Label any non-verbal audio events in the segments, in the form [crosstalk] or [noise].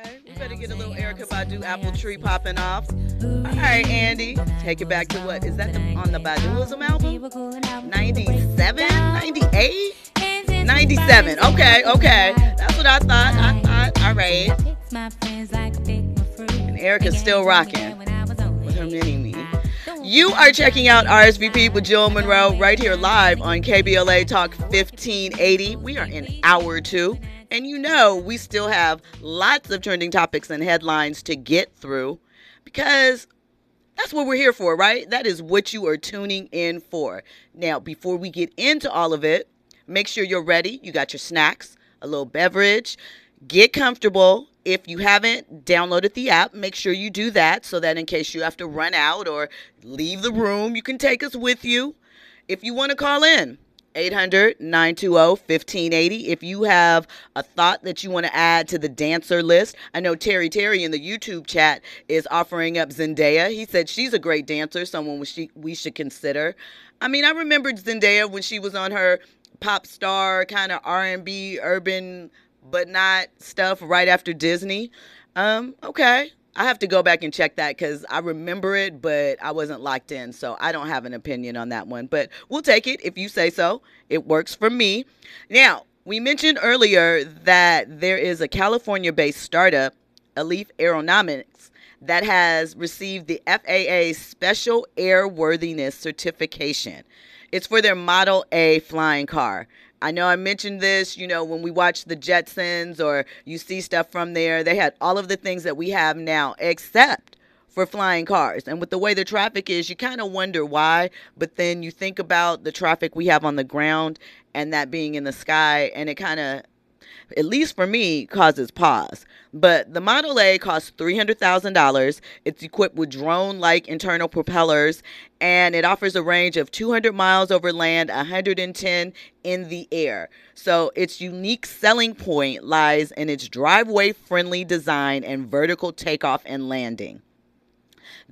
Okay, we better get a little Erykah Badu apple tree popping off. All right, Andy, take it back to what? Is that the, on the Baduizm album? 97? 98? 97. Okay, okay. That's what I thought. I thought, all right. And Erykah's still rocking with her mini me. You are checking out RSVP with Jill Munroe right here live on KBLA Talk 1580. We are in hour two. And you know, we still have lots of trending topics and headlines to get through because that's what we're here for, right? That is what you are tuning in for. Now, before we get into all of it, make sure you're ready. You got your snacks, a little beverage. Get comfortable. If you haven't downloaded the app, make sure you do that so that in case you have to run out or leave the room, you can take us with you. If you want to call in, 800 920 1580. If you have a thought that you want to add to the dancer list, I know Terry Terry in the YouTube chat is offering up Zendaya. He said she's a great dancer, someone we, should consider. I mean, I remembered Zendaya when she was on her pop star kind of R&B urban but not stuff right after Disney. Um, okay, I have to go back and check that because I remember it, but I wasn't locked in. So I don't have an opinion on that one. But we'll take it if you say so. It works for me. Now, we mentioned earlier that there is a California based startup, Alef Aeronautics, that has received the FAA Special Airworthiness Certification. It's for their Model A flying car. I know I mentioned this, you know, when we watch the Jetsons or you see stuff from there, they had all of the things that we have now, except for flying cars. And with the way the traffic is, you kind of wonder why, but then you think about the traffic we have on the ground and that being in the sky, and it kind of at least for me, causes pause. But the Model A costs $300,000. It's equipped with drone like internal propellers and it offers a range of 200 miles over land, 110 in the air. So its unique selling point lies in its driveway friendly design and vertical takeoff and landing.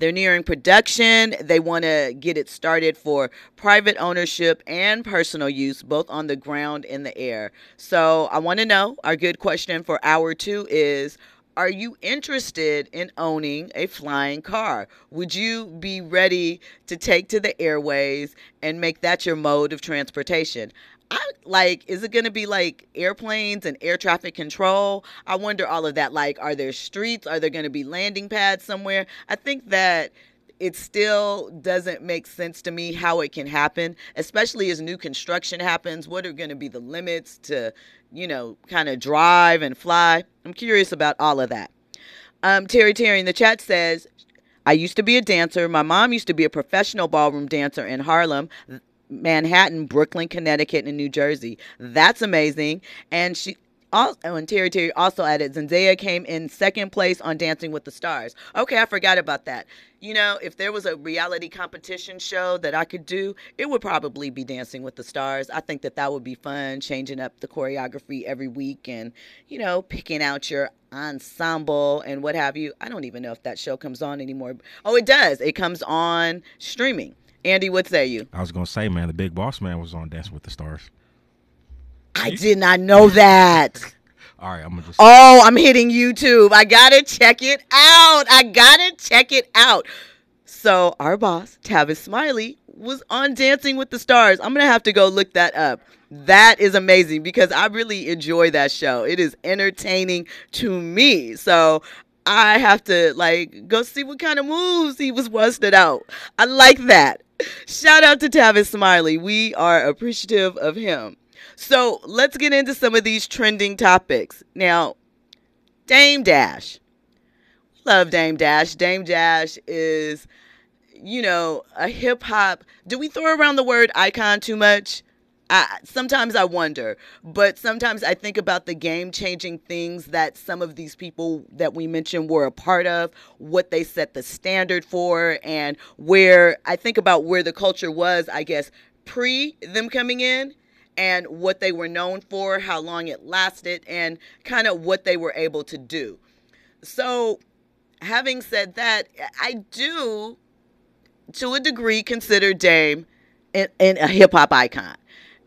They're nearing production. They want to get it started for private ownership and personal use, both on the ground and the air. So I want to know our good question for hour two is are you interested in owning a flying car? Would you be ready to take to the airways and make that your mode of transportation? I like, is it going to be like airplanes and air traffic control? I wonder all of that. Like, are there streets? Are there going to be landing pads somewhere? I think that it still doesn't make sense to me how it can happen, especially as new construction happens. What are going to be the limits to, you know, kind of drive and fly? I'm curious about all of that. Um, Terry Terry in the chat says, I used to be a dancer. My mom used to be a professional ballroom dancer in Harlem. Manhattan, Brooklyn, Connecticut, and New Jersey. That's amazing. And she also, oh, and Terry Terry also added Zendaya came in second place on Dancing with the Stars. Okay, I forgot about that. You know, if there was a reality competition show that I could do, it would probably be Dancing with the Stars. I think that that would be fun, changing up the choreography every week and, you know, picking out your ensemble and what have you. I don't even know if that show comes on anymore. Oh, it does. It comes on streaming. Andy, what say you? I was gonna say, man, the Big Boss Man was on Dancing with the Stars. I did not know that. [laughs] All right, I'm gonna just. Oh, I'm hitting YouTube. I gotta check it out. I gotta check it out. So our boss, Tavis Smiley, was on Dancing with the Stars. I'm gonna have to go look that up. That is amazing because I really enjoy that show. It is entertaining to me. So I have to like go see what kind of moves he was busted out. I like that. Shout out to Tavis Smiley. We are appreciative of him. So let's get into some of these trending topics. Now, Dame Dash. Love Dame Dash. Dame Dash is, you know, a hip hop. Do we throw around the word icon too much? I, sometimes I wonder, but sometimes I think about the game changing things that some of these people that we mentioned were a part of, what they set the standard for, and where I think about where the culture was, I guess, pre them coming in and what they were known for, how long it lasted, and kind of what they were able to do. So, having said that, I do, to a degree, consider Dame in, a hip hop icon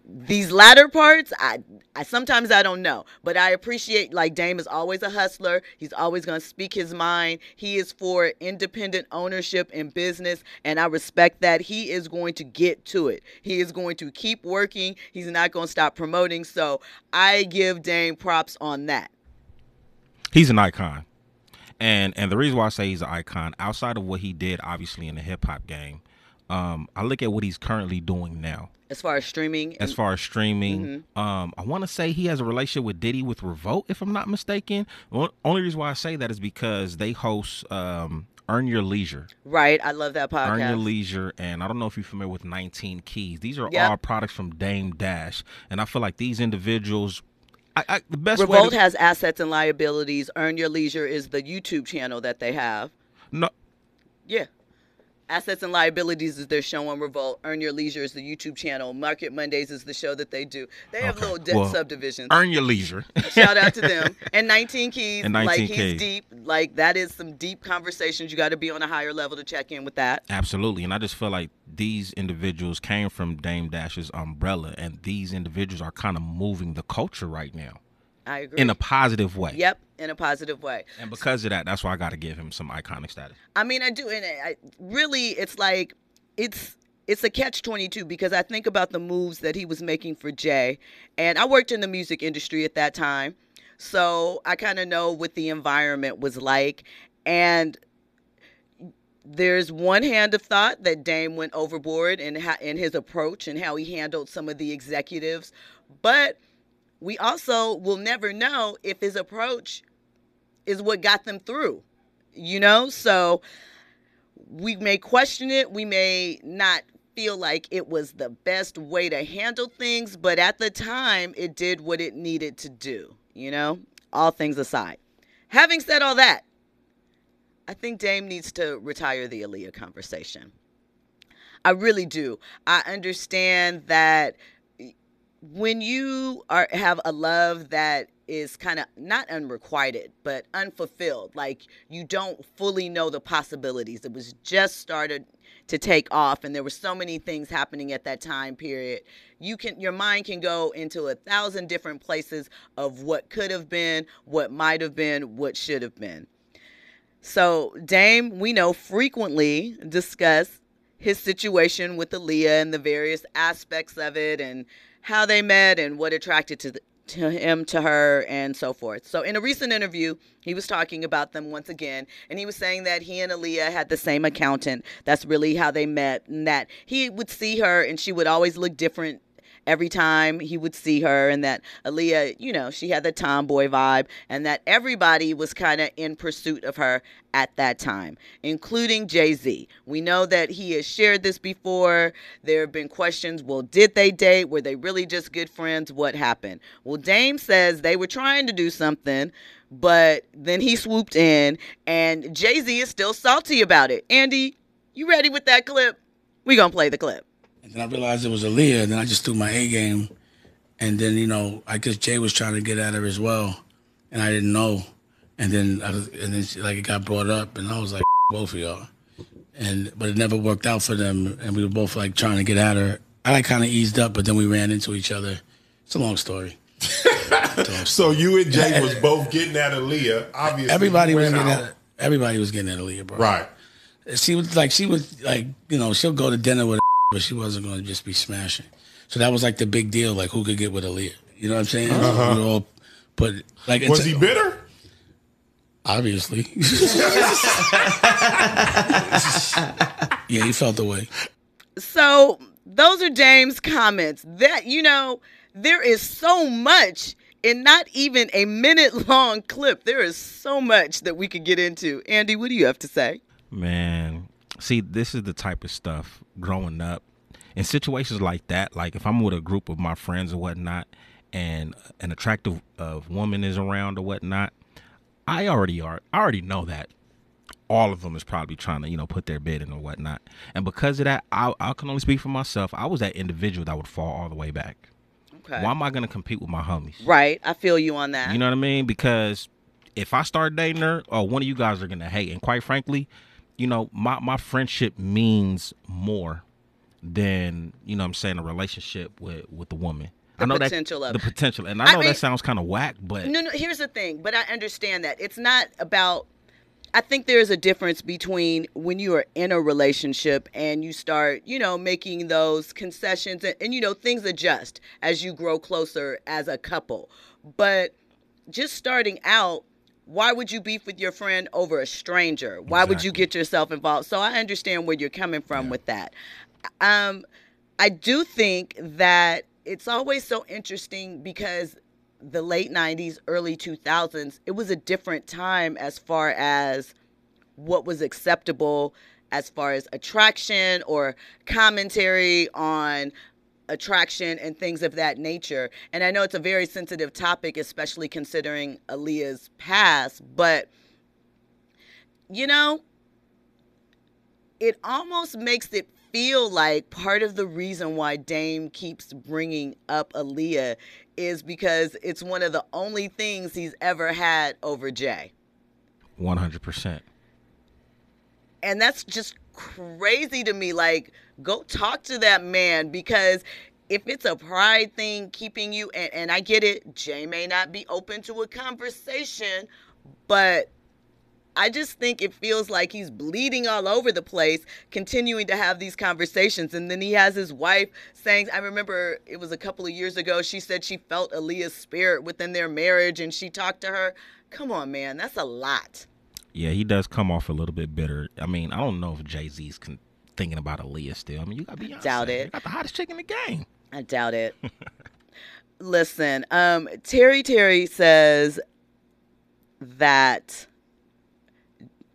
these latter parts, I, I sometimes I don't know, but I appreciate like Dame is always a hustler. He's always to speak his mind. He is for independent ownership in business, and I respect that. He is going to get to it. He is going to keep working. He's not to stop promoting. So I give Dame props on that. He's an icon, and and the reason why I say he's an icon, outside of what he did, obviously in the hip hop game, um, I look at what he's currently doing now. As far as streaming, as far as streaming, mm-hmm. um, I want to say he has a relationship with Diddy with Revolt, if I'm not mistaken. Only reason why I say that is because they host um, Earn Your Leisure. Right, I love that podcast. Earn Your Leisure, and I don't know if you're familiar with 19 Keys. These are yep. all products from Dame Dash, and I feel like these individuals I, I, the best Revolt to... has assets and liabilities. Earn Your Leisure is the YouTube channel that they have. No. Yeah. Assets and Liabilities is their show on Revolt. Earn Your Leisure is the YouTube channel. Market Mondays is the show that they do. They have okay. little debt well, subdivisions. Earn Your Leisure. [laughs] Shout out to them. And 19 Keys. And 19 like he's deep. Like that is some deep conversations. You got to be on a higher level to check in with that. Absolutely. And I just feel like these individuals came from Dame Dash's umbrella, and these individuals are kind of moving the culture right now. I agree. In a positive way. Yep, in a positive way. And because of that, that's why I got to give him some iconic status. I mean, I do, and I, really, it's like it's it's a catch 22 because I think about the moves that he was making for Jay, and I worked in the music industry at that time, so I kind of know what the environment was like, and there's one hand of thought that Dame went overboard in in his approach and how he handled some of the executives, but we also will never know if his approach is what got them through, you know? So we may question it, we may not feel like it was the best way to handle things, but at the time, it did what it needed to do, you know? All things aside. Having said all that, I think Dame needs to retire the Aaliyah conversation. I really do. I understand that when you are have a love that is kind of not unrequited but unfulfilled like you don't fully know the possibilities. It was just started to take off and there were so many things happening at that time period. You can your mind can go into a thousand different places of what could have been what might have been what should have been. So dame we know frequently discuss his situation with Aaliyah and the various aspects of it and how they met and what attracted to the, to him to her and so forth. So in a recent interview, he was talking about them once again and he was saying that he and Aaliyah had the same accountant. That's really how they met and that he would see her and she would always look different every time he would see her, and that Aaliyah, you know, she had the tomboy vibe, and that everybody was kind of in pursuit of her at that time, including Jay Z. We know that he has shared this before. There have been questions well, did they date? Were they really just good friends? What happened? Well, Dame says they were trying to do something, but then he swooped in, and Jay Z is still salty about it. Andy, you ready with that clip? we going to play the clip. And then I realized it was Aaliyah. And then I just threw my A game. And then, you know, I guess Jay was trying to get at her as well. And I didn't know. And then, I was, and then she, like, it got brought up. And I was like, both of y'all. And, but it never worked out for them. And we were both like trying to get at her. I like kind of eased up, but then we ran into each other. It's a long story. [laughs] so you and Jay [laughs] was both getting at Aaliyah. Obviously, everybody was getting at everybody was getting at Aaliyah, bro. Right. She was like she was like you know she'll go to dinner with but she wasn't going to just be smashing. So that was like the big deal, like who could get with Aaliyah. You know what I'm saying? Uh-huh. We all put like was he bitter? Obviously. [laughs] yeah, he felt the way. So those are Dame's comments. That you know, there is so much in not even a minute long clip. There is so much that we could get into. Andy, what do you have to say? Man, see, this is the type of stuff growing up in situations like that. Like if I'm with a group of my friends or whatnot, and an attractive uh, woman is around or whatnot, I already are. I already know that all of them is probably trying to you know put their bid in or whatnot. And because of that, I, I can only speak for myself. I was that individual that would fall all the way back. Okay. Why am I gonna compete with my homies? Right. I feel you on that. You know what I mean? Because if I start dating her, or oh, one of you guys are gonna hate. And quite frankly, you know, my, my friendship means more than you know what I'm saying a relationship with with the woman. The I know potential that of- the potential, and I I know mean- that sounds kind of whack, but No, no, here's the thing, but I understand that. It's not about I think there's a difference between when you are in a relationship and you start, you know, making those concessions and, and you know, things adjust as you grow closer as a couple. But just starting out, why would you beef with your friend over a stranger? Why would you get yourself involved? So I understand where you're coming from with that. Um, I do think that it's always so interesting because the late 90s, early 2000s, it was a different time as far as what was acceptable as far as attraction or commentary on attraction and things of that nature. And I know it's a very sensitive topic, especially considering Aaliyah's past, but you know, it almost makes it feel like part of the reason why Dame keeps bringing up Aaliyah is because it's one of the only things he's ever had over Jay. 100. percent And that's just crazy to me. Like, go talk to that man because if it's a pride thing keeping you, and, and I get it, Jay may not be open to a conversation, but I just think it feels like he's bleeding all over the place, continuing to have these conversations. And then he has his wife saying, I remember it was a couple of years ago, she said she felt Aaliyah's spirit within their marriage and she talked to her. Come on, man, that's a lot. Yeah, he does come off a little bit bitter. I mean, I don't know if Jay Z's con- thinking about Aaliyah still. I mean, you got Beyonce. doubt it. You got the hottest chick in the game. I doubt it. Listen, um, Terry Terry says that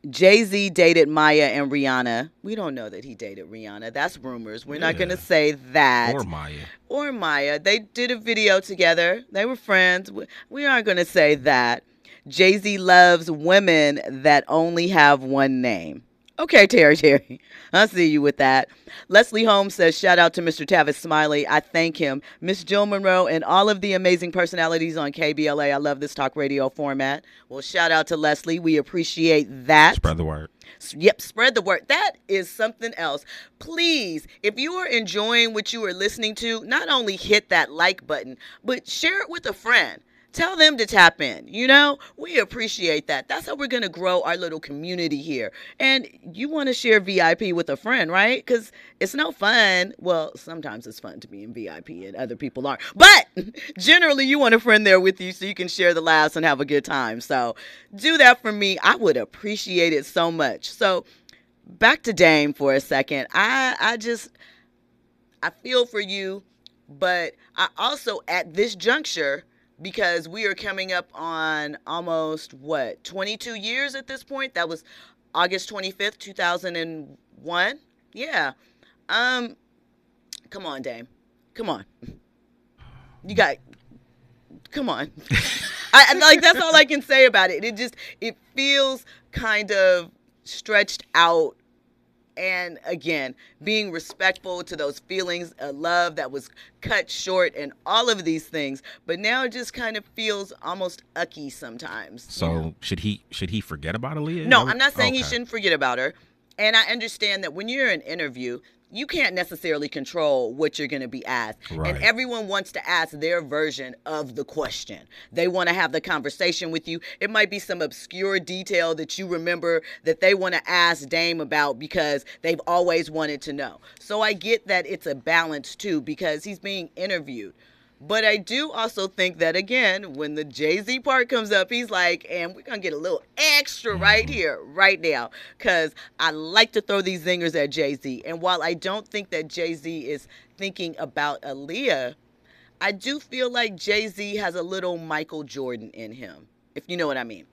Jay Z dated Maya and Rihanna. We don't know that he dated Rihanna. That's rumors. We're not going to say that. Or Maya. or Maya. They did a video together. They were friends. We- We aren't going to say that. Jay Z loves women that only have one name. Okay, Terry, Terry. I'll see you with that. Leslie Holmes says, shout out to Mr. Tavis Smiley. I thank him. Miss Jill Munroe and all of the amazing personalities on KBLA. I love this talk radio format. Well, shout out to Leslie. We appreciate that. Spread the word. Yep, spread the word. That is something else. Please, if you are enjoying what you are listening to, not only hit that like button, but share it with a friend. Tell them to tap in. You know, we appreciate that. That's how we're going to grow our little community here. And you want to share VIP with a friend, right? Because it's no fun. Well, sometimes it's fun to be in VIP and other people aren't. But [laughs] generally, you want a friend there with you so you can share the laughs and have a good time. So do that for me. I would appreciate it so much. So back to Dame for a second. I I just I feel for you, but I also at this juncture because we are coming up on almost what 22 years at this point. That was August 25th, 2001. Yeah. Um come on, Dame. Come on. You got come on. I like that's all I can say about it. It just it feels kind of stretched out and again being respectful to those feelings of love that was cut short and all of these things but now it just kind of feels almost ucky sometimes you So know? should he should he forget about Aaliyah? no i'm not saying he shouldn't forget about her and i understand that when you're in an interview you can't necessarily control what you're going to be asked Right. and everyone wants to ask their version of the question. They want to have the conversation with you. It might be some obscure detail that you remember that they want to ask dame about because they've always wanted to know. So i get that it's a balance too because he's being interviewed but I do also think that again, when the Jay Z part comes up, he's like, and we're gonna get a little extra right mm-hmm. here, right now, because I like to throw these zingers at Jay Z. And while I don't think that Jay Z is thinking about Aaliyah, I do feel like Jay Z has a little Michael Jordan in him, if you know what I mean.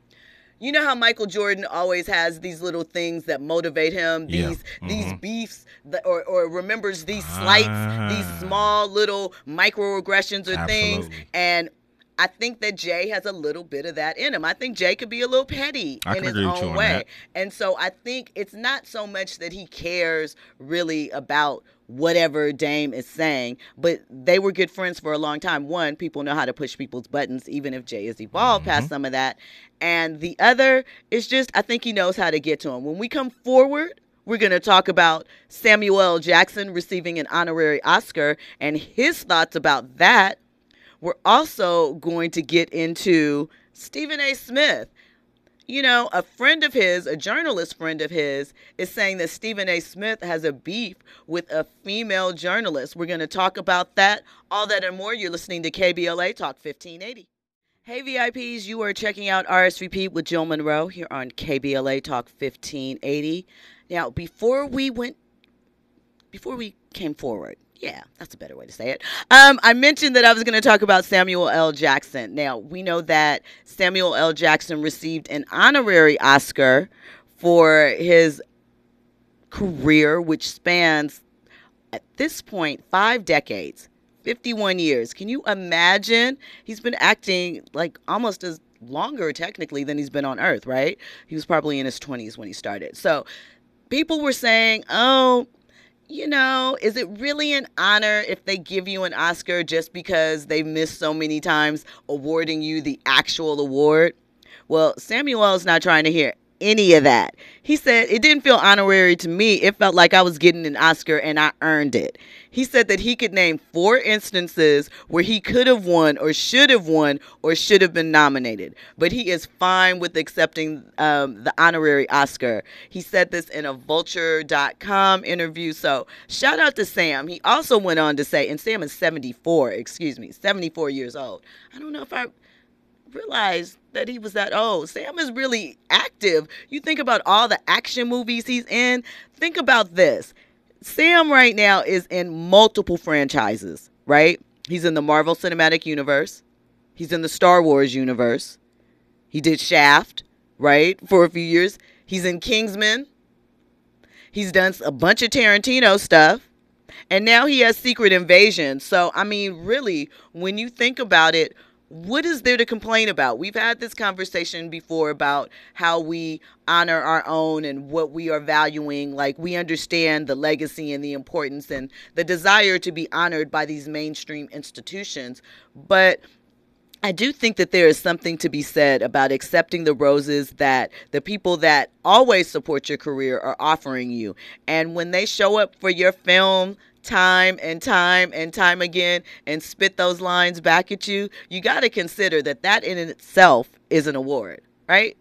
You know how Michael Jordan always has these little things that motivate him, Yeah. these these beefs, that, or or remembers these slights, these Ah. small little microaggressions or things, and I think that Jay has a little bit of that in him. I think Jay could be a little petty I in his agree with you own way. that. And so I think it's not so much that he cares really about whatever Dame is saying, but they were good friends for a long time. One, people know how to push people's buttons, even if Jay has evolved Mm-hmm. past some of that. And the other is just, I think he knows how to get to him. When we come forward, We're going to talk about Samuel L. Jackson receiving an honorary Oscar and his thoughts about that. We're also going to get into Stephen A. Smith. You know, a friend of his, a journalist friend of his, is saying that Stephen A. Smith has a beef with a female journalist. We're going to talk about that, all that and more. You're listening to KBLA Talk 1580. Hey VIPs, you are checking out RSVP with Jill Munroe here on KBLA Talk 1580. Now, before we went, before we came forward, yeah, that's a better way to say it. Um, I mentioned that I was going to talk about Samuel L. Jackson. Now, we know that Samuel L. Jackson received an honorary Oscar for his career, which spans, at this point, five decades. 51 years. Can you imagine? He's been acting like almost as longer technically than he's been on earth, right? He was probably in his 20s when he started. So people were saying, "Oh, you know, is it really an honor if they give you an Oscar just because they missed so many times awarding you the actual award?" Well, Samuel's not trying to hear any of that. He said it didn't feel honorary to me. It felt like I was getting an Oscar and I earned it. He said that he could name four instances where he could have won or should have won or should have been nominated, but he is fine with accepting um, the honorary Oscar. He said this in a vulture.com interview. So shout out to Sam. He also went on to say, and Sam is 74, excuse me, 74 years old. I don't know if I realized that he was that old. Sam is really active. You think about all the action movies he's in. Think about this. Sam right now is in multiple franchises, right? He's in the Marvel Cinematic Universe. He's in the Star Wars universe. He did Shaft, right, for a few years. He's in Kingsman. He's done a bunch of Tarantino stuff. And now he has Secret Invasion. So, I mean, really, when you think about it, what is there to complain about? We've had this conversation before about how we honor our own and what we are valuing. Like, we understand the legacy and the importance and the desire to be honored by these mainstream institutions. But I do think that there is something to be said about accepting the roses that the people that always support your career are offering you. And when they show up for your film time and time and time again and spit those lines back at you, you got to consider that that in itself is an award, right?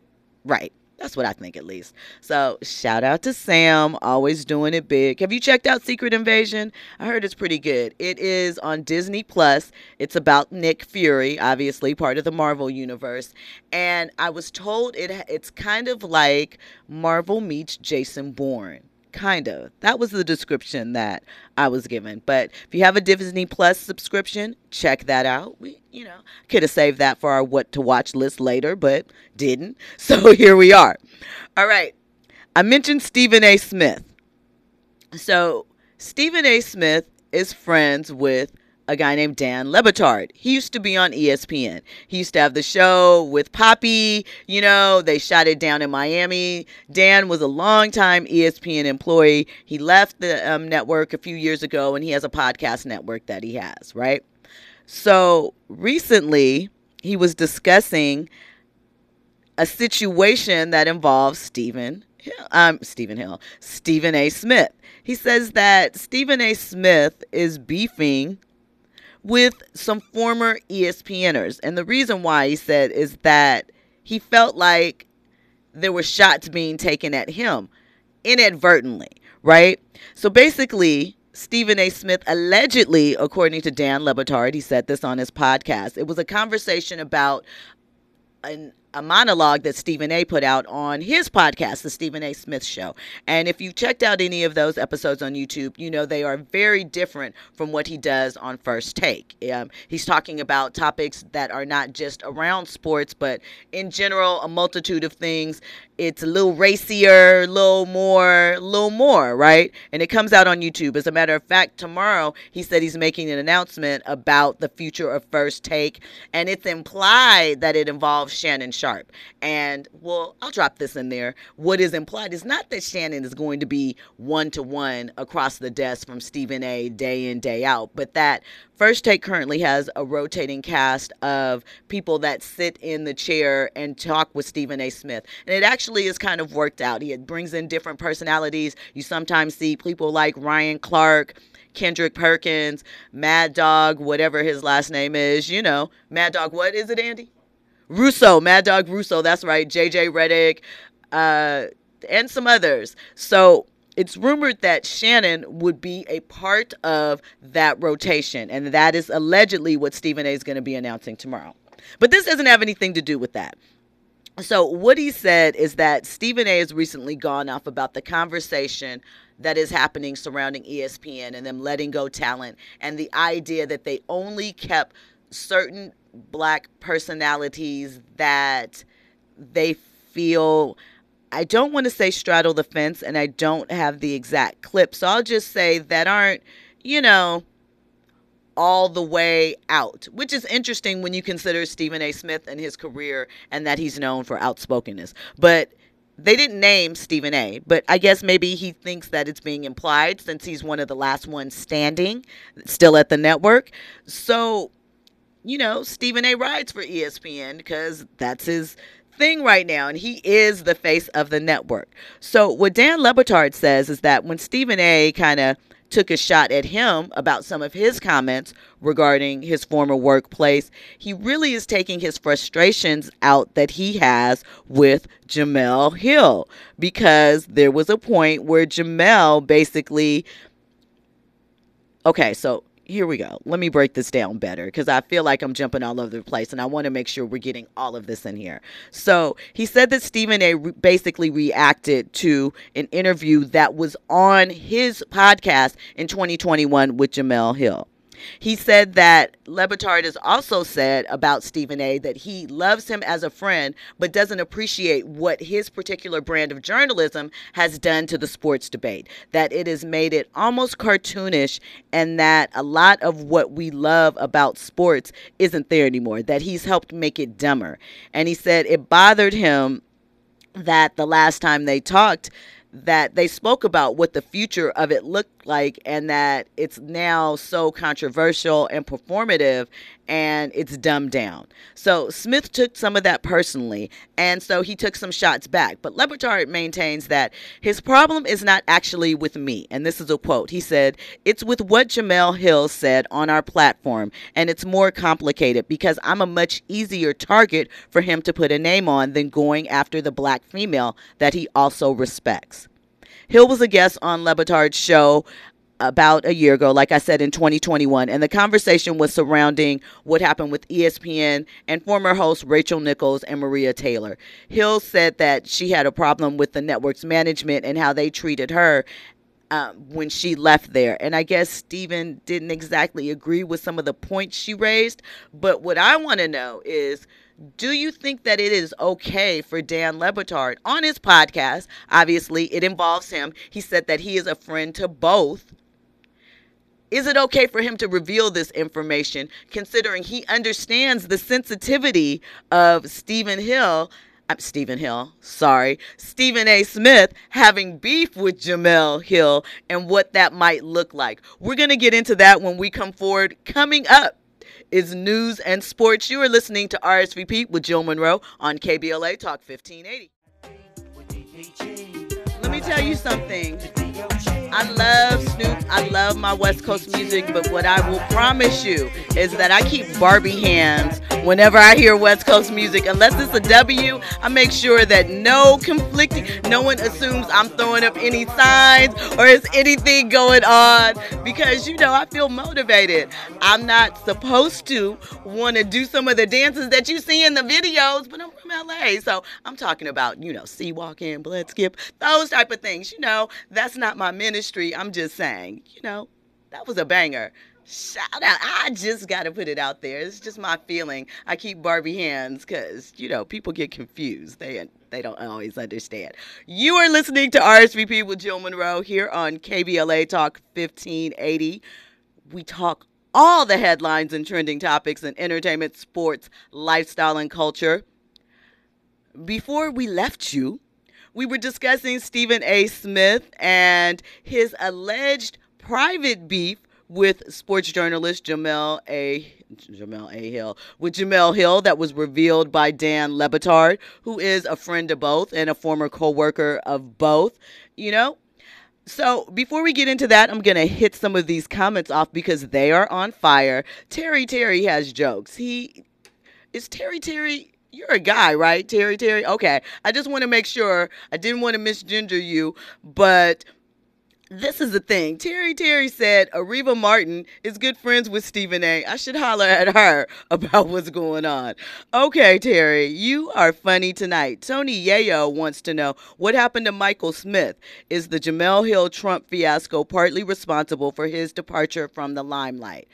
Right. That's what I think, at least. So, shout out to Sam, always doing it big. Have you checked out Secret Invasion? I heard it's pretty good. It is on Disney Plus. It's about Nick Fury, obviously part of the Marvel universe. And I was told it it's kind of like Marvel meets Jason Bourne kind of. That was the description that I was given. But if you have a Disney Plus subscription, check that out. We, you know, could have saved that for our what to watch list later, but didn't. [laughs] So here we are. All right. I mentioned Stephen A. Smith. So Stephen A. Smith is friends with a guy named Dan Le Batard. He used to be on ESPN. He used to have the show with Papi. You know, they shot it down in Miami. Dan was a longtime ESPN employee. He left the um, network a few years ago and he has a podcast network that he has, right? So recently, he was discussing a situation that involves Stephen um, Stephen Hill, Stephen A. Smith. He says that Stephen A. Smith is beefing with some former ESPNers. And the reason why he said is that he felt like there were shots being taken at him inadvertently, right? So basically, Stephen A. Smith allegedly, according to Dan Le Batard, he said this on his podcast. It was a conversation about an a monologue that Stephen A put out on his podcast, The Stephen A Smith Show. And if you've checked out any of those episodes on YouTube, you know they are very different from what he does on First Take. Um, he's talking about topics that are not just around sports, but in general, a multitude of things. It's a little racier, a little more, a little more, right? And it comes out on YouTube. As a matter of fact, tomorrow he said he's making an announcement about the future of First Take, and it's implied that it involves Shannon Sharpe Sharp. And, well, I'll drop this in there. What is implied is not that Shannon is going to be one to one across the desk from Stephen A. day in, day out, but that First Take currently has a rotating cast of people that sit in the chair and talk with Stephen A. Smith. And it actually is kind of worked out. He brings in different personalities. You sometimes see people like Ryan Clark. Kendrick Perkins, Mad Dog, whatever his last name is, you know, Mad Dog, what is it, Andy? Russo, Mad Dog Russo, that's right, JJ Redick, uh, and some others. So it's rumored that Shannon would be a part of that rotation, and that is allegedly what Stephen A is going to be announcing tomorrow. But this doesn't have anything to do with that. So, what he said is that Stephen A has recently gone off about the conversation that is happening surrounding ESPN and them letting go talent and the idea that they only kept certain black personalities that they feel I don't want to say straddle the fence, and I don't have the exact clip. So I'll just say that aren't, you know, all the way out, which is interesting when you consider Stephen A. Smith and his career and that he's known for outspokenness. But they didn't name Stephen A., but I guess maybe he thinks that it's being implied since he's one of the last ones standing still at the network. So, you know, Stephen A. rides for ESPN because that's his thing right now, and he is the face of the network. So, what Dan Le Batard says is that when Stephen A kind of took a shot at him about some of his comments regarding his former workplace, he really is taking his frustrations out that he has with Jemele Hill because there was a point where Jemele basically. Okay, so here we go. Let me break this down better because I feel like I'm jumping all over the place and I want to make sure we're getting all of this in here. So he said that Stephen A. Re- basically reacted to an interview that was on his podcast in 2021 with Jemele Hill. He said that Le has also said about Stephen A. that he loves him as a friend, but doesn't appreciate what his particular brand of journalism has done to the sports debate. That it has made it almost cartoonish, and that a lot of what we love about sports isn't there anymore. That he's helped make it dumber. And he said it bothered him that the last time they talked, that they spoke about what the future of it looked like and that it's now so controversial and performative and it's dumbed down. So Smith took some of that personally, and so he took some shots back. But Le Batard maintains that his problem is not actually with me. And this is a quote. He said, It's with what Jemele Hill said on our platform, and it's more complicated because I'm a much easier target for him to put a name on than going after the black female that he also respects. Hill was a guest on Le Batard's show about a year ago, like I said, in 2021. And the conversation was surrounding what happened with ESPN and former hosts Rachel Nichols and Maria Taylor. Hill said that she had a problem with the network's management and how they treated her. Uh, when she left there. And I guess Stephen didn't exactly agree with some of the points she raised. But what I want to know is do you think that it is okay for Dan Le Batard on his podcast? Obviously, it involves him. He said that he is a friend to both. Is it okay for him to reveal this information considering he understands the sensitivity of Stephen Hill? I'm uh, Stephen Hill, sorry, Stephen A. Smith having beef with Jemele Hill and what that might look like. We're going to get into that when we come forward. Coming up is news and sports. You are listening to RSVP with Jill Munroe on KBLA Talk 1580. Let me tell you something. I love Snoop. I love my West Coast music, but what I will promise you is that I keep Barbie hands whenever I hear West Coast music. Unless it's a W, I make sure that no conflicting, no one assumes I'm throwing up any signs or is anything going on because, you know, I feel motivated. I'm not supposed to want to do some of the dances that you see in the videos, but I'm from LA. So I'm talking about, you know, sea walking, blood skip, those type of things. You know, that's not my ministry industry, I'm just saying, you know, that was a banger. Shout out. I just got to put it out there. It's just my feeling. I keep Barbie hands because, you know, people get confused. They they don't always understand. You are listening to RSVP with Jill Munroe here on KBLA Talk 1580. We talk all the headlines and trending topics in entertainment, sports, lifestyle, and culture. before we left you, we were discussing Stephen A. Smith and his alleged private beef with sports journalist Jemele A. Jemele A. Hill with Jemele Hill that was revealed by Dan Le Batard, who is a friend of both and a former co-worker of both. You know, so before we get into that, I'm going to hit some of these comments off because they are on fire. Terry Terry has jokes. He is Terry Terry. You're a guy, right? Terry Terry. Okay. I just want to make sure I didn't want to misgender you, but this is the thing. Terry Terry said Areva Martin is good friends with Stephen A. I should holler at her [laughs] about what's going on. Okay, Terry, you are funny tonight. Tony Yayo wants to know what happened to Michael Smith. Is the Jemele Hill Trump fiasco partly responsible for his departure from the limelight?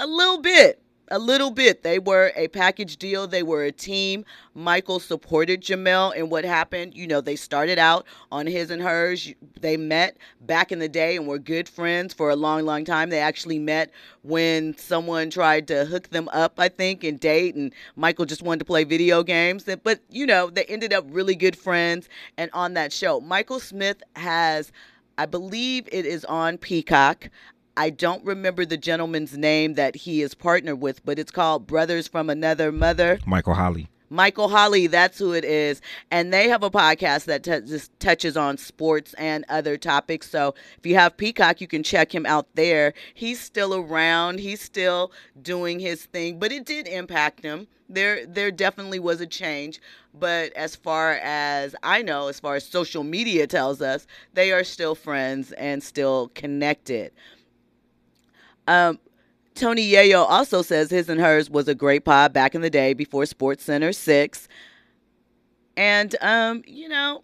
A little bit a little bit. They were a package deal. They were a team. Michael supported Jemele and what happened. You know, they started out on his and hers. They met back in the day and were good friends for a long, long time. They actually met when someone tried to hook them up, I think, and date, and Michael just wanted to play video games. But, you know, they ended up really good friends. And on that show, Michael Smith has. I believe it is on Peacock. I don't remember the gentleman's name that he is partnered with, but it's called Brothers from Another Mother. Michael Holley. Michael Holley, that's who it is. And they have a podcast that t- just touches on sports and other topics. So if you have Peacock, you can check him out there. He's still around, he's still doing his thing, but it did impact him. There, there definitely was a change. But as far as I know, as far as social media tells us, they are still friends and still connected. Um, Tony Yayo also says his and hers was a great pod back in the day before Sports Center 6. And, um, you know,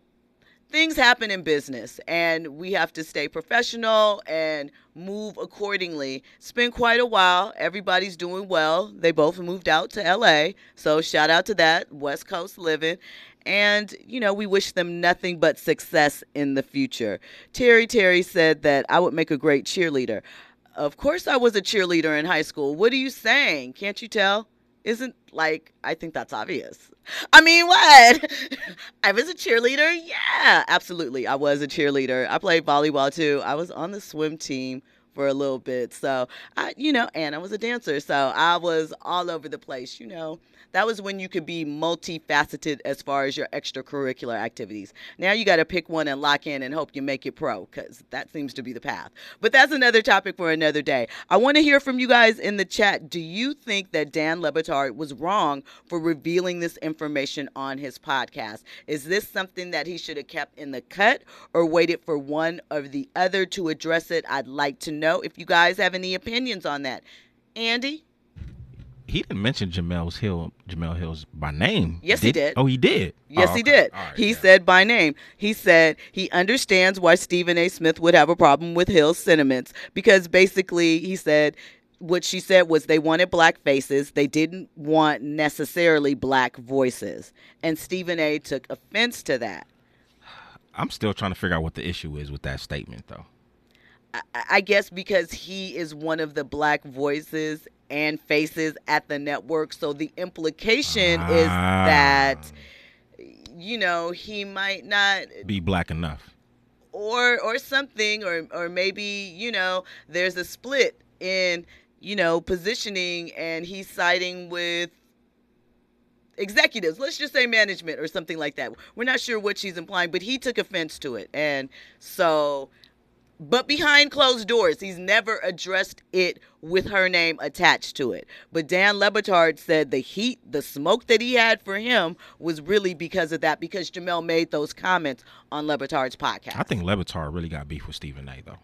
things happen in business and we have to stay professional and move accordingly. It's been quite a while. Everybody's doing well. They both moved out to LA. So shout out to that, West Coast living. And, you know, we wish them nothing but success in the future. Terry Terry said that I would make a great cheerleader. Of course, I was a cheerleader in high school. What are you saying? Can't you tell? Isn't like, I think that's obvious. I mean, what? [laughs] I was a cheerleader? Yeah, absolutely. I was a cheerleader. I played volleyball too. I was on the swim team for a little bit. So, I, you know, and I was a dancer. So I was all over the place, you know that was when you could be multifaceted as far as your extracurricular activities. Now you got to pick one and lock in and hope you make it pro because that seems to be the path. But that's another topic for another day. I want to hear from you guys in the chat. Do you think that Dan Le Batard was wrong for revealing this information on his podcast? Is this something that he should have kept in the cut or waited for one or the other to address it? I'd like to know if you guys have any opinions on that. Andy? he didn't mention Jemele's Hill, Jemele Hills by name. Yes, did? he did. Oh, he did. Yes, oh, okay. he did. Right, he yeah. said by name. He said he understands why Stephen A. Smith would have a problem with Hill's sentiments because basically he said what she said was they wanted black faces. They didn't want necessarily black voices. And Stephen A. took offense to that. I'm still trying to figure out what the issue is with that statement, though. I, guess because he is one of the black voices and faces at the network. So the implication Ah. is that, you know, he might not Be black enough. or or something or or maybe you know there's a split in you know positioning and he's siding with executives let's just say management or something like that we're not sure what she's implying but he took offense to it and so but behind closed doors he's never addressed it with her name attached to it but dan Le Batard said the heat the smoke that he had for him was really because of that because Jemele made those comments on Le Batard's podcast I think Le Batard really got beef with Stephen A. though.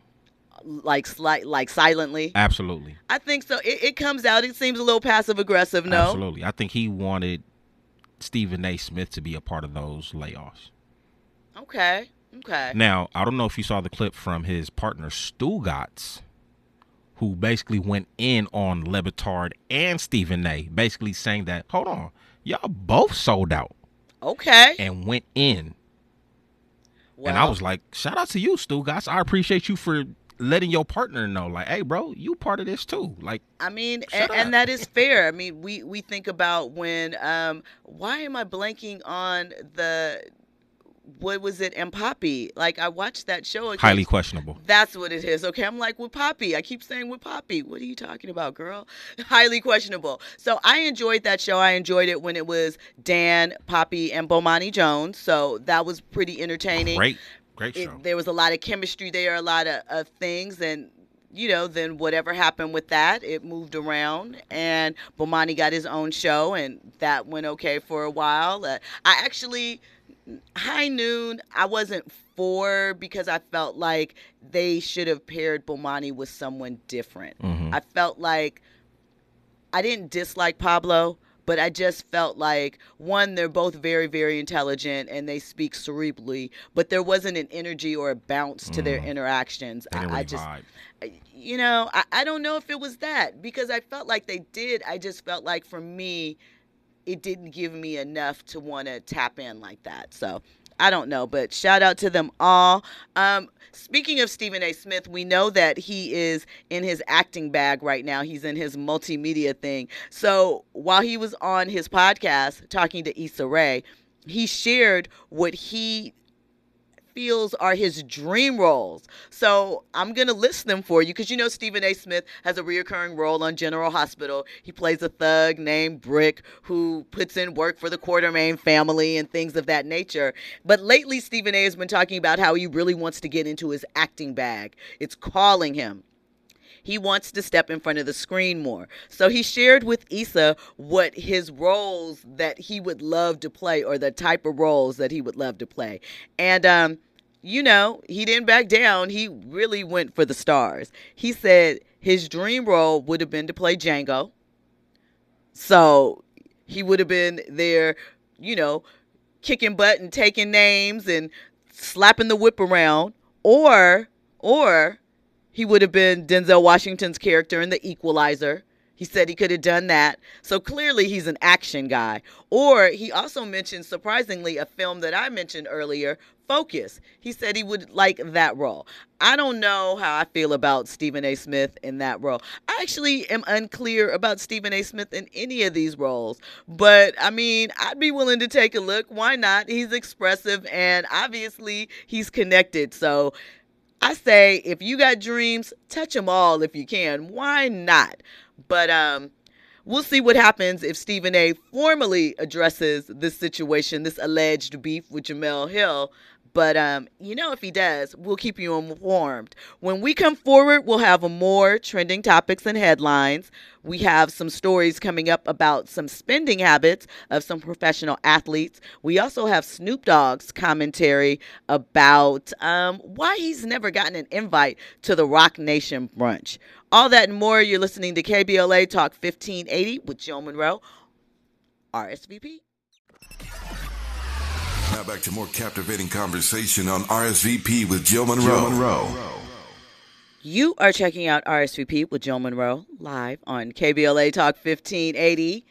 like slight like silently Absolutely. i think so it, it comes out it seems a little passive aggressive no Absolutely. I think he wanted Stephen A. Smith to be a part of those layoffs. okay okay Now, I don't know if you saw the clip from his partner Stugotz, who basically went in on Le Batard and Stephen A. Basically saying that, hold on, y'all both sold out okay and went in. well, and I was like, shout out to you, Stugotz. I appreciate you for letting your partner know, like, hey, bro, you part of this too. Like, I mean, and, and, that is fair. [laughs] I mean, we we think about when. Um, why am I blanking on the? What was it? And Papi. Like I watched that show. Again. Highly questionable. That's what it is. Okay, I'm like with Papi. I keep saying with Papi. What are you talking about, girl? [laughs] Highly questionable. So I enjoyed that show. I enjoyed it when it was Dan, Papi, and Bomani Jones. So that was pretty entertaining. Great Great show. It, there was a lot of chemistry there, a lot of, of things, and you know, then whatever happened with that, it moved around, and Bomani got his own show, and that went okay for a while. Uh, I actually, High Noon, I wasn't for because I felt like they should have paired Bomani with someone different. Mm-hmm. I felt like I didn't dislike Pablo, but I just felt like one, they're both very, very intelligent and they speak cerebrally, but there wasn't an energy or a bounce to mm. their interactions. I, I, just, you know, I, I don't know if it was that because I felt like they did. I just felt like for me, it didn't give me enough to want to tap in like that. So I don't know, but shout out to them all. Um, speaking of Stephen A. Smith, we know that he is in his acting bag right now. He's in his multimedia thing. So while he was on his podcast talking to Issa Rae, he shared what he feels are his dream roles. So I'm going to list them for you because you know Stephen A. Smith has a reoccurring role on General Hospital. He plays a thug named Brick who puts in work for the Quartermaine family and things of that nature. But lately, Stephen A. has been talking about how he really wants to get into his acting bag. It's calling him he wants to step in front of the screen more. So he shared with Issa what his roles that he would love to play or the type of roles that he would love to play. And um, you know, he didn't back down. He really went for the stars. He said his dream role would have been to play Django. So he would have been there, you know, kicking butt and taking names and slapping the whip around. Or, or he would have been Denzel Washington's character in The Equalizer. He said he could have done that. So clearly he's an action guy. Or he also mentioned, surprisingly, a film that I mentioned earlier, Focus. He said he would like that role. I don't know how I feel about Stephen A. Smith in that role. I actually am unclear about Stephen A. Smith in any of these roles. But I mean, I'd be willing to take a look. Why not? He's expressive and obviously he's connected. So I say if you got dreams, touch them all if you can. Why not? But um we'll see what happens if Stephen A formally addresses this situation, this alleged beef with Jemele Hill. But um, you know, if he does, we'll keep you informed. When we come forward, we'll have more trending topics and headlines. We have some stories coming up about some spending habits of some professional athletes. We also have Snoop Dogg's commentary about um, why he's never gotten an invite to the Roc Nation brunch. All that and more. You're listening to KBLA Talk 1580 with Jill Munroe, RSVP. Now back to more captivating conversation on RSVP with Jill Munroe. Jill Munroe. You are checking out RSVP with Jill Munroe live on KBLA Talk 1580.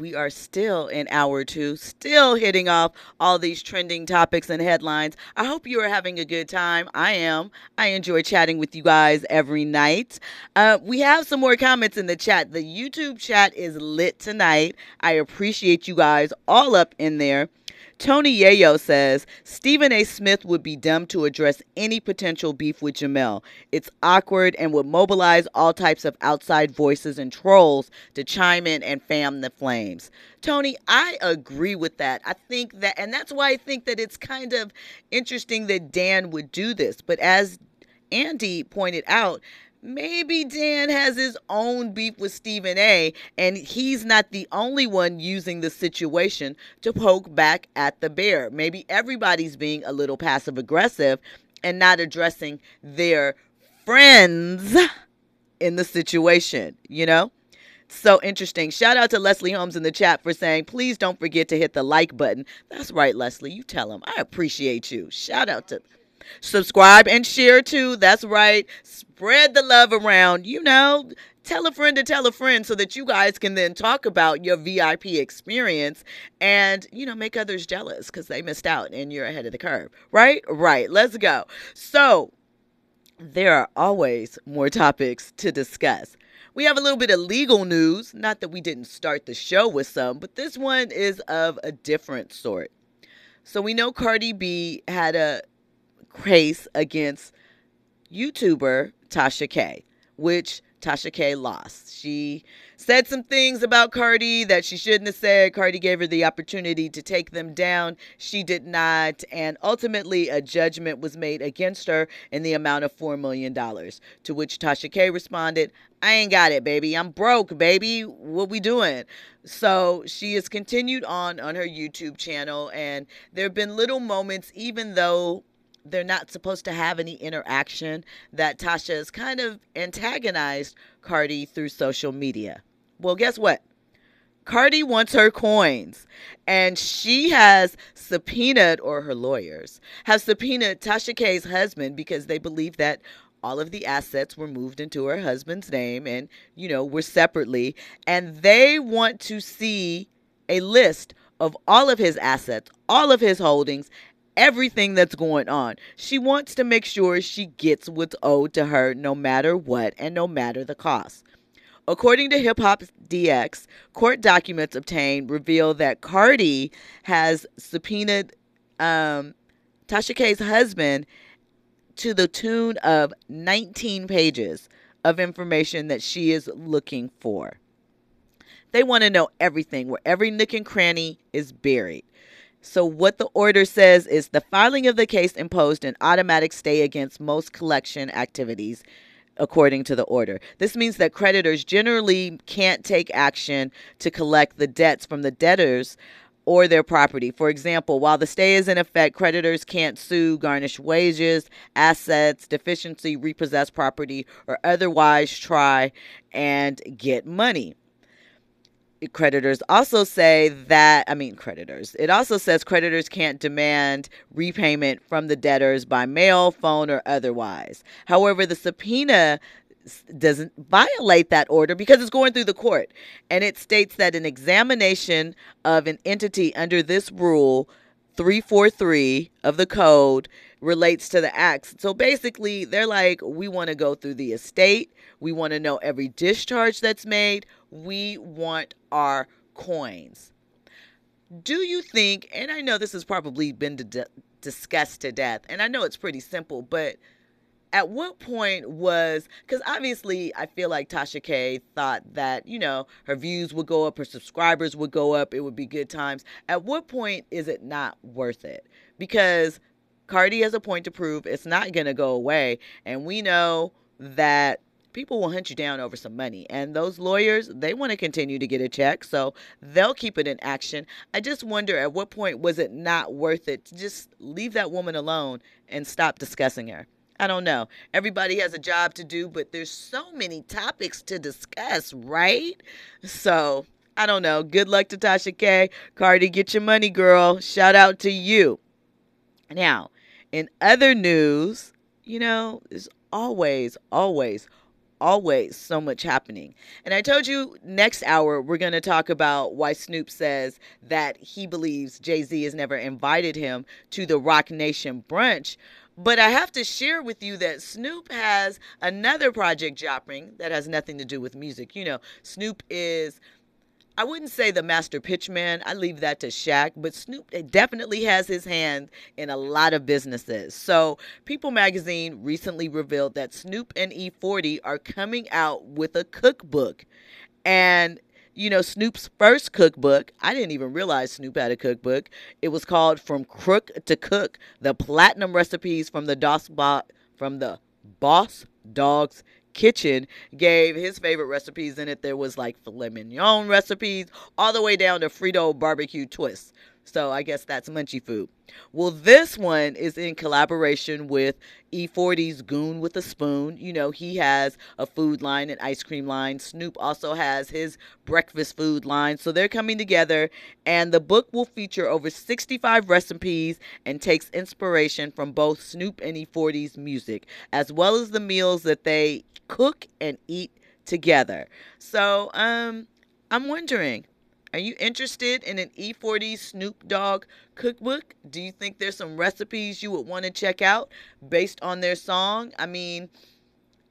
We are still in hour two, still hitting off all these trending topics and headlines. I hope you are having a good time. I am. I enjoy chatting with you guys every night. Uh, we have some more comments in the chat. The YouTube chat is lit tonight. I appreciate you guys all up in there. Tony Yayo says Stephen A. Smith would be dumb to address any potential beef with Jemele. It's awkward and would mobilize all types of outside voices and trolls to chime in and fan the flames. Tony, I agree with that. I think that, and that's why I think that it's kind of interesting that Dan would do this. But as Andy pointed out, maybe Dan has his own beef with Stephen A, and he's not the only one using the situation to poke back at the bear. Maybe everybody's being a little passive aggressive and not addressing their friends in the situation, you know? So interesting. Shout out to Leslie Holmes in the chat for saying, please don't forget to hit the like button. That's right, Leslie. You tell him. I appreciate you. Shout out to subscribe and share too. That's right spread the love around, you know, tell a friend to tell a friend so that you guys can then talk about your VIP experience and, you know, make others jealous because they missed out and you're ahead of the curve. Right? Right. Let's go. So, there are always more topics to discuss. We have a little bit of legal news. Not that we didn't start the show with some, but this one is of a different sort. So we know Cardi B had a case against YouTuber Tasha K, which Tasha K lost. She said some things about Cardi that she shouldn't have said. Cardi gave her the opportunity to take them down. She did not. And ultimately, a judgment was made against her in the amount of $4 million. To which Tasha K responded, I ain't got it, baby. I'm broke, baby. What we doing? So she has continued on on her YouTube channel, and there have been little moments, even though they're not supposed to have any interaction, that Tasha has kind of antagonized Cardi through social media. Well, guess what? Cardi wants her coins, and she has subpoenaed, or her lawyers have subpoenaed Tasha K's husband because they believe that all of the assets were moved into her husband's name and, you know, were separately. And they want to see a list of all of his assets, all of his holdings, everything that's going on. She wants to make sure she gets what's owed to her no matter what and no matter the cost. According to Hip Hop DX, court documents obtained reveal that Cardi has subpoenaed um, Tasha K's husband to the tune of 19 pages of information that she is looking for. They want to know everything, where every nook and cranny is buried. So, what the order says is the filing of the case imposed an automatic stay against most collection activities, according to the order. This means that creditors generally can't take action to collect the debts from the debtors or their property. For example, while the stay is in effect, creditors can't sue, garnish wages, assets, deficiency, repossess property, or otherwise try and get money creditors also say that i mean creditors it also says creditors can't demand repayment from the debtors by mail phone or otherwise however the subpoena doesn't violate that order because it's going through the court and it states that an examination of an entity under this rule 343 of the code relates to the acts. So basically, they're like, we want to go through the estate. We want to know every discharge that's made. We want our coins. Do you think, and I know this has probably been discussed to death, and I know it's pretty simple, but at what point was because obviously I feel like Tasha K thought that you know her views would go up, her subscribers would go up, it would be good times. At what point is it not worth it? Because Cardi has a point to prove. It's not gonna go away, and we know that people will hunt you down over some money. And those lawyers, they want to continue to get a check, so they'll keep it in action. I just wonder at what point was it not worth it to just leave that woman alone and stop discussing her? I don't know. Everybody has a job to do, but there's so many topics to discuss, right? So, I don't know. Good luck to Tasha K. Cardi, get your money, girl. Shout out to you. Now, in other news, you know, there's always, always, always so much happening. And I told you next hour we're going to talk about why Snoop says that he believes Jay Z has never invited him to the Roc Nation brunch. But I have to share with you that Snoop has another project dropping that has nothing to do with music. You know, Snoop is I wouldn't say the master pitchman. I leave that to Shaq, but Snoop definitely has his hand in a lot of businesses. So, People magazine recently revealed that Snoop and E40 are coming out with a cookbook. And you know, Snoop's first cookbook, I didn't even realize Snoop had a cookbook. It was called From Crook to Cook: The Platinum Recipes from the DOS from the Boss Dogs kitchen gave his favorite recipes in it. There was like filet mignon recipes, all the way down to Frito barbecue twists. So I guess that's munchy food. Well, this one is in collaboration with E40's Goon with a Spoon. You know, he has a food line, an ice cream line. Snoop also has his breakfast food line. So they're coming together, and the book will feature over 65 recipes and takes inspiration from both Snoop and E40's music, as well as the meals that they cook and eat together. So, um, I'm wondering Are you interested in an E40 Snoop Dogg cookbook? Do you think there's some recipes you would want to check out based on their song? I mean,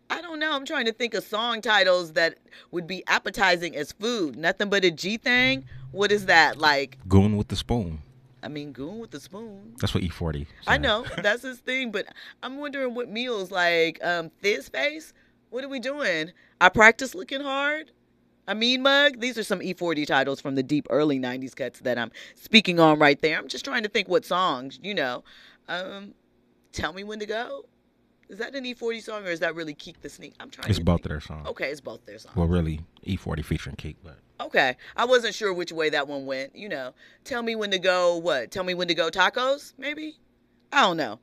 I don't know. I'm trying to think of song titles that would be appetizing as food. Nothing but a G thing. What is that like? Goon with the spoon. I mean, goon with the spoon. That's what E40. I know that's his thing, but I'm wondering what meals like um Face. What are we doing? I practice looking hard. I mean, mug. These are some E40 titles from the deep early '90s cuts that I'm speaking on right there. I'm just trying to think what songs. You know, um, tell me when to go. Is that an E40 song or is that really Keek the Sneak? I'm trying. It's to both think. their songs. Okay, it's both their songs. Well, really, E40 featuring Keek, but Okay. I wasn't sure which way that one went. You know, tell me when to go, what? Tell me when to go tacos, maybe? I don't know.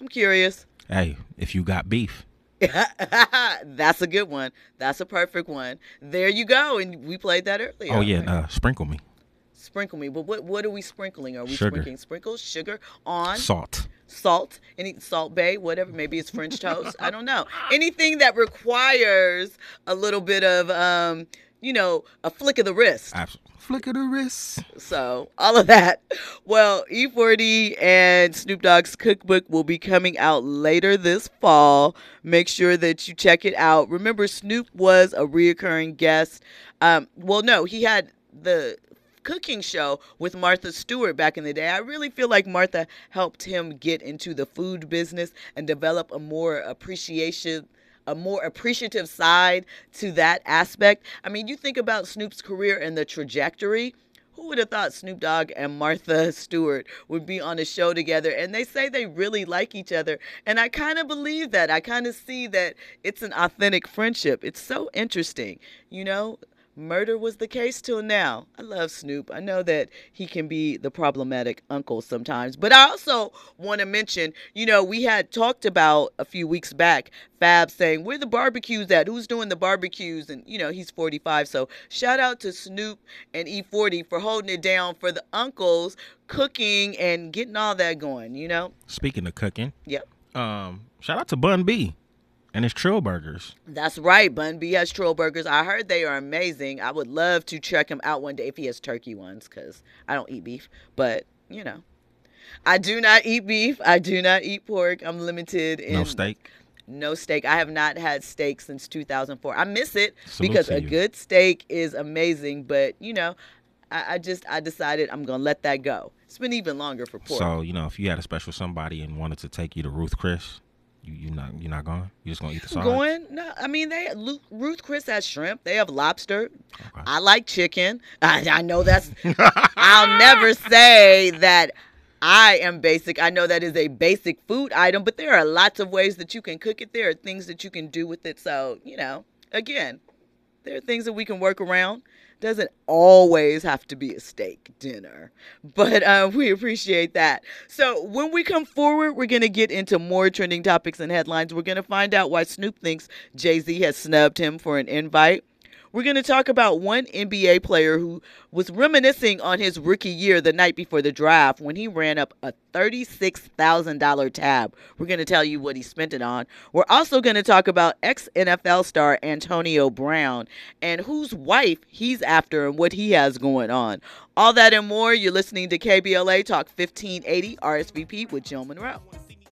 I'm curious. hey, if you got beef, [laughs] That's a good one. That's a perfect one. There you go. And we played that earlier. oh yeah, uh, sprinkle me, Sprinkle me. But what what are we sprinkling? Are we Sugar. sprinkling sprinkles, sugar on salt. salt, any Salt Bae, whatever. Maybe it's French [laughs] toast. I don't know. Anything that requires a little bit of um, you know, a flick of the wrist. Absolutely. Flick of the wrist. So all of that. Well, E40 and Snoop Dogg's cookbook will be coming out later this fall. Make sure that you check it out. Remember, Snoop was a reoccurring guest. Um, well, no, he had the cooking show with Martha Stewart back in the day. I really feel like Martha helped him get into the food business and develop a more appreciation a more appreciative side to that aspect. I mean, you think about Snoop's career and the trajectory. Who would have thought Snoop Dogg and Martha Stewart would be on a show together? And they say they really like each other. And I kind of believe that. I kind of see that it's an authentic friendship. It's so interesting. You know, murder was the case till now. I love Snoop. I know that he can be the problematic uncle sometimes. But I also want to mention, you know, we had talked about a few weeks back Fab saying, Where the barbecues at? Who's doing the barbecues? And, you know, he's 45. So shout out to Snoop and E40 for holding it down for the uncles, cooking and getting all that going, you know? Speaking of cooking, Yep. um, shout out to Bun B and his Trill Burgers. That's right. Bun B has Trill Burgers. I heard they are amazing. I would love to check him out one day if he has turkey ones because I don't eat beef. But, you know, I do not eat beef. I do not eat pork. I'm limited in No steak. No steak. I have not had steak since 2004. I miss it Salute because a good steak is amazing. But, you know, I, I just, I decided I'm going to let that go. It's been even longer for pork. So you know, if you had a special somebody and wanted to take you to Ruth Chris, you you not you're not going. You're just gonna eat the sides. Going? No, I mean they. Ruth Chris has shrimp. They have lobster. I like chicken. I, I know that's. [laughs] I'll never say that I am basic. I know that is a basic food item, but there are lots of ways that you can cook it. There are things that you can do with it. So you know, again, there are things that we can work around. Doesn't always have to be a steak dinner, but uh, [laughs] we appreciate that. So when we come forward, we're gonna get into more trending topics and headlines. We're gonna find out why Snoop thinks Jay Z has snubbed him for an invite. We're going to talk about one NBA player who was reminiscing on his rookie year the night before the draft when he ran up a $36,000 tab. We're going to tell you what he spent it on. We're also going to talk about ex NFL star Antonio Brown and whose wife he's after and what he has going on. All that and more. You're listening to KBLA Talk 1580 RSVP with Jill Munroe.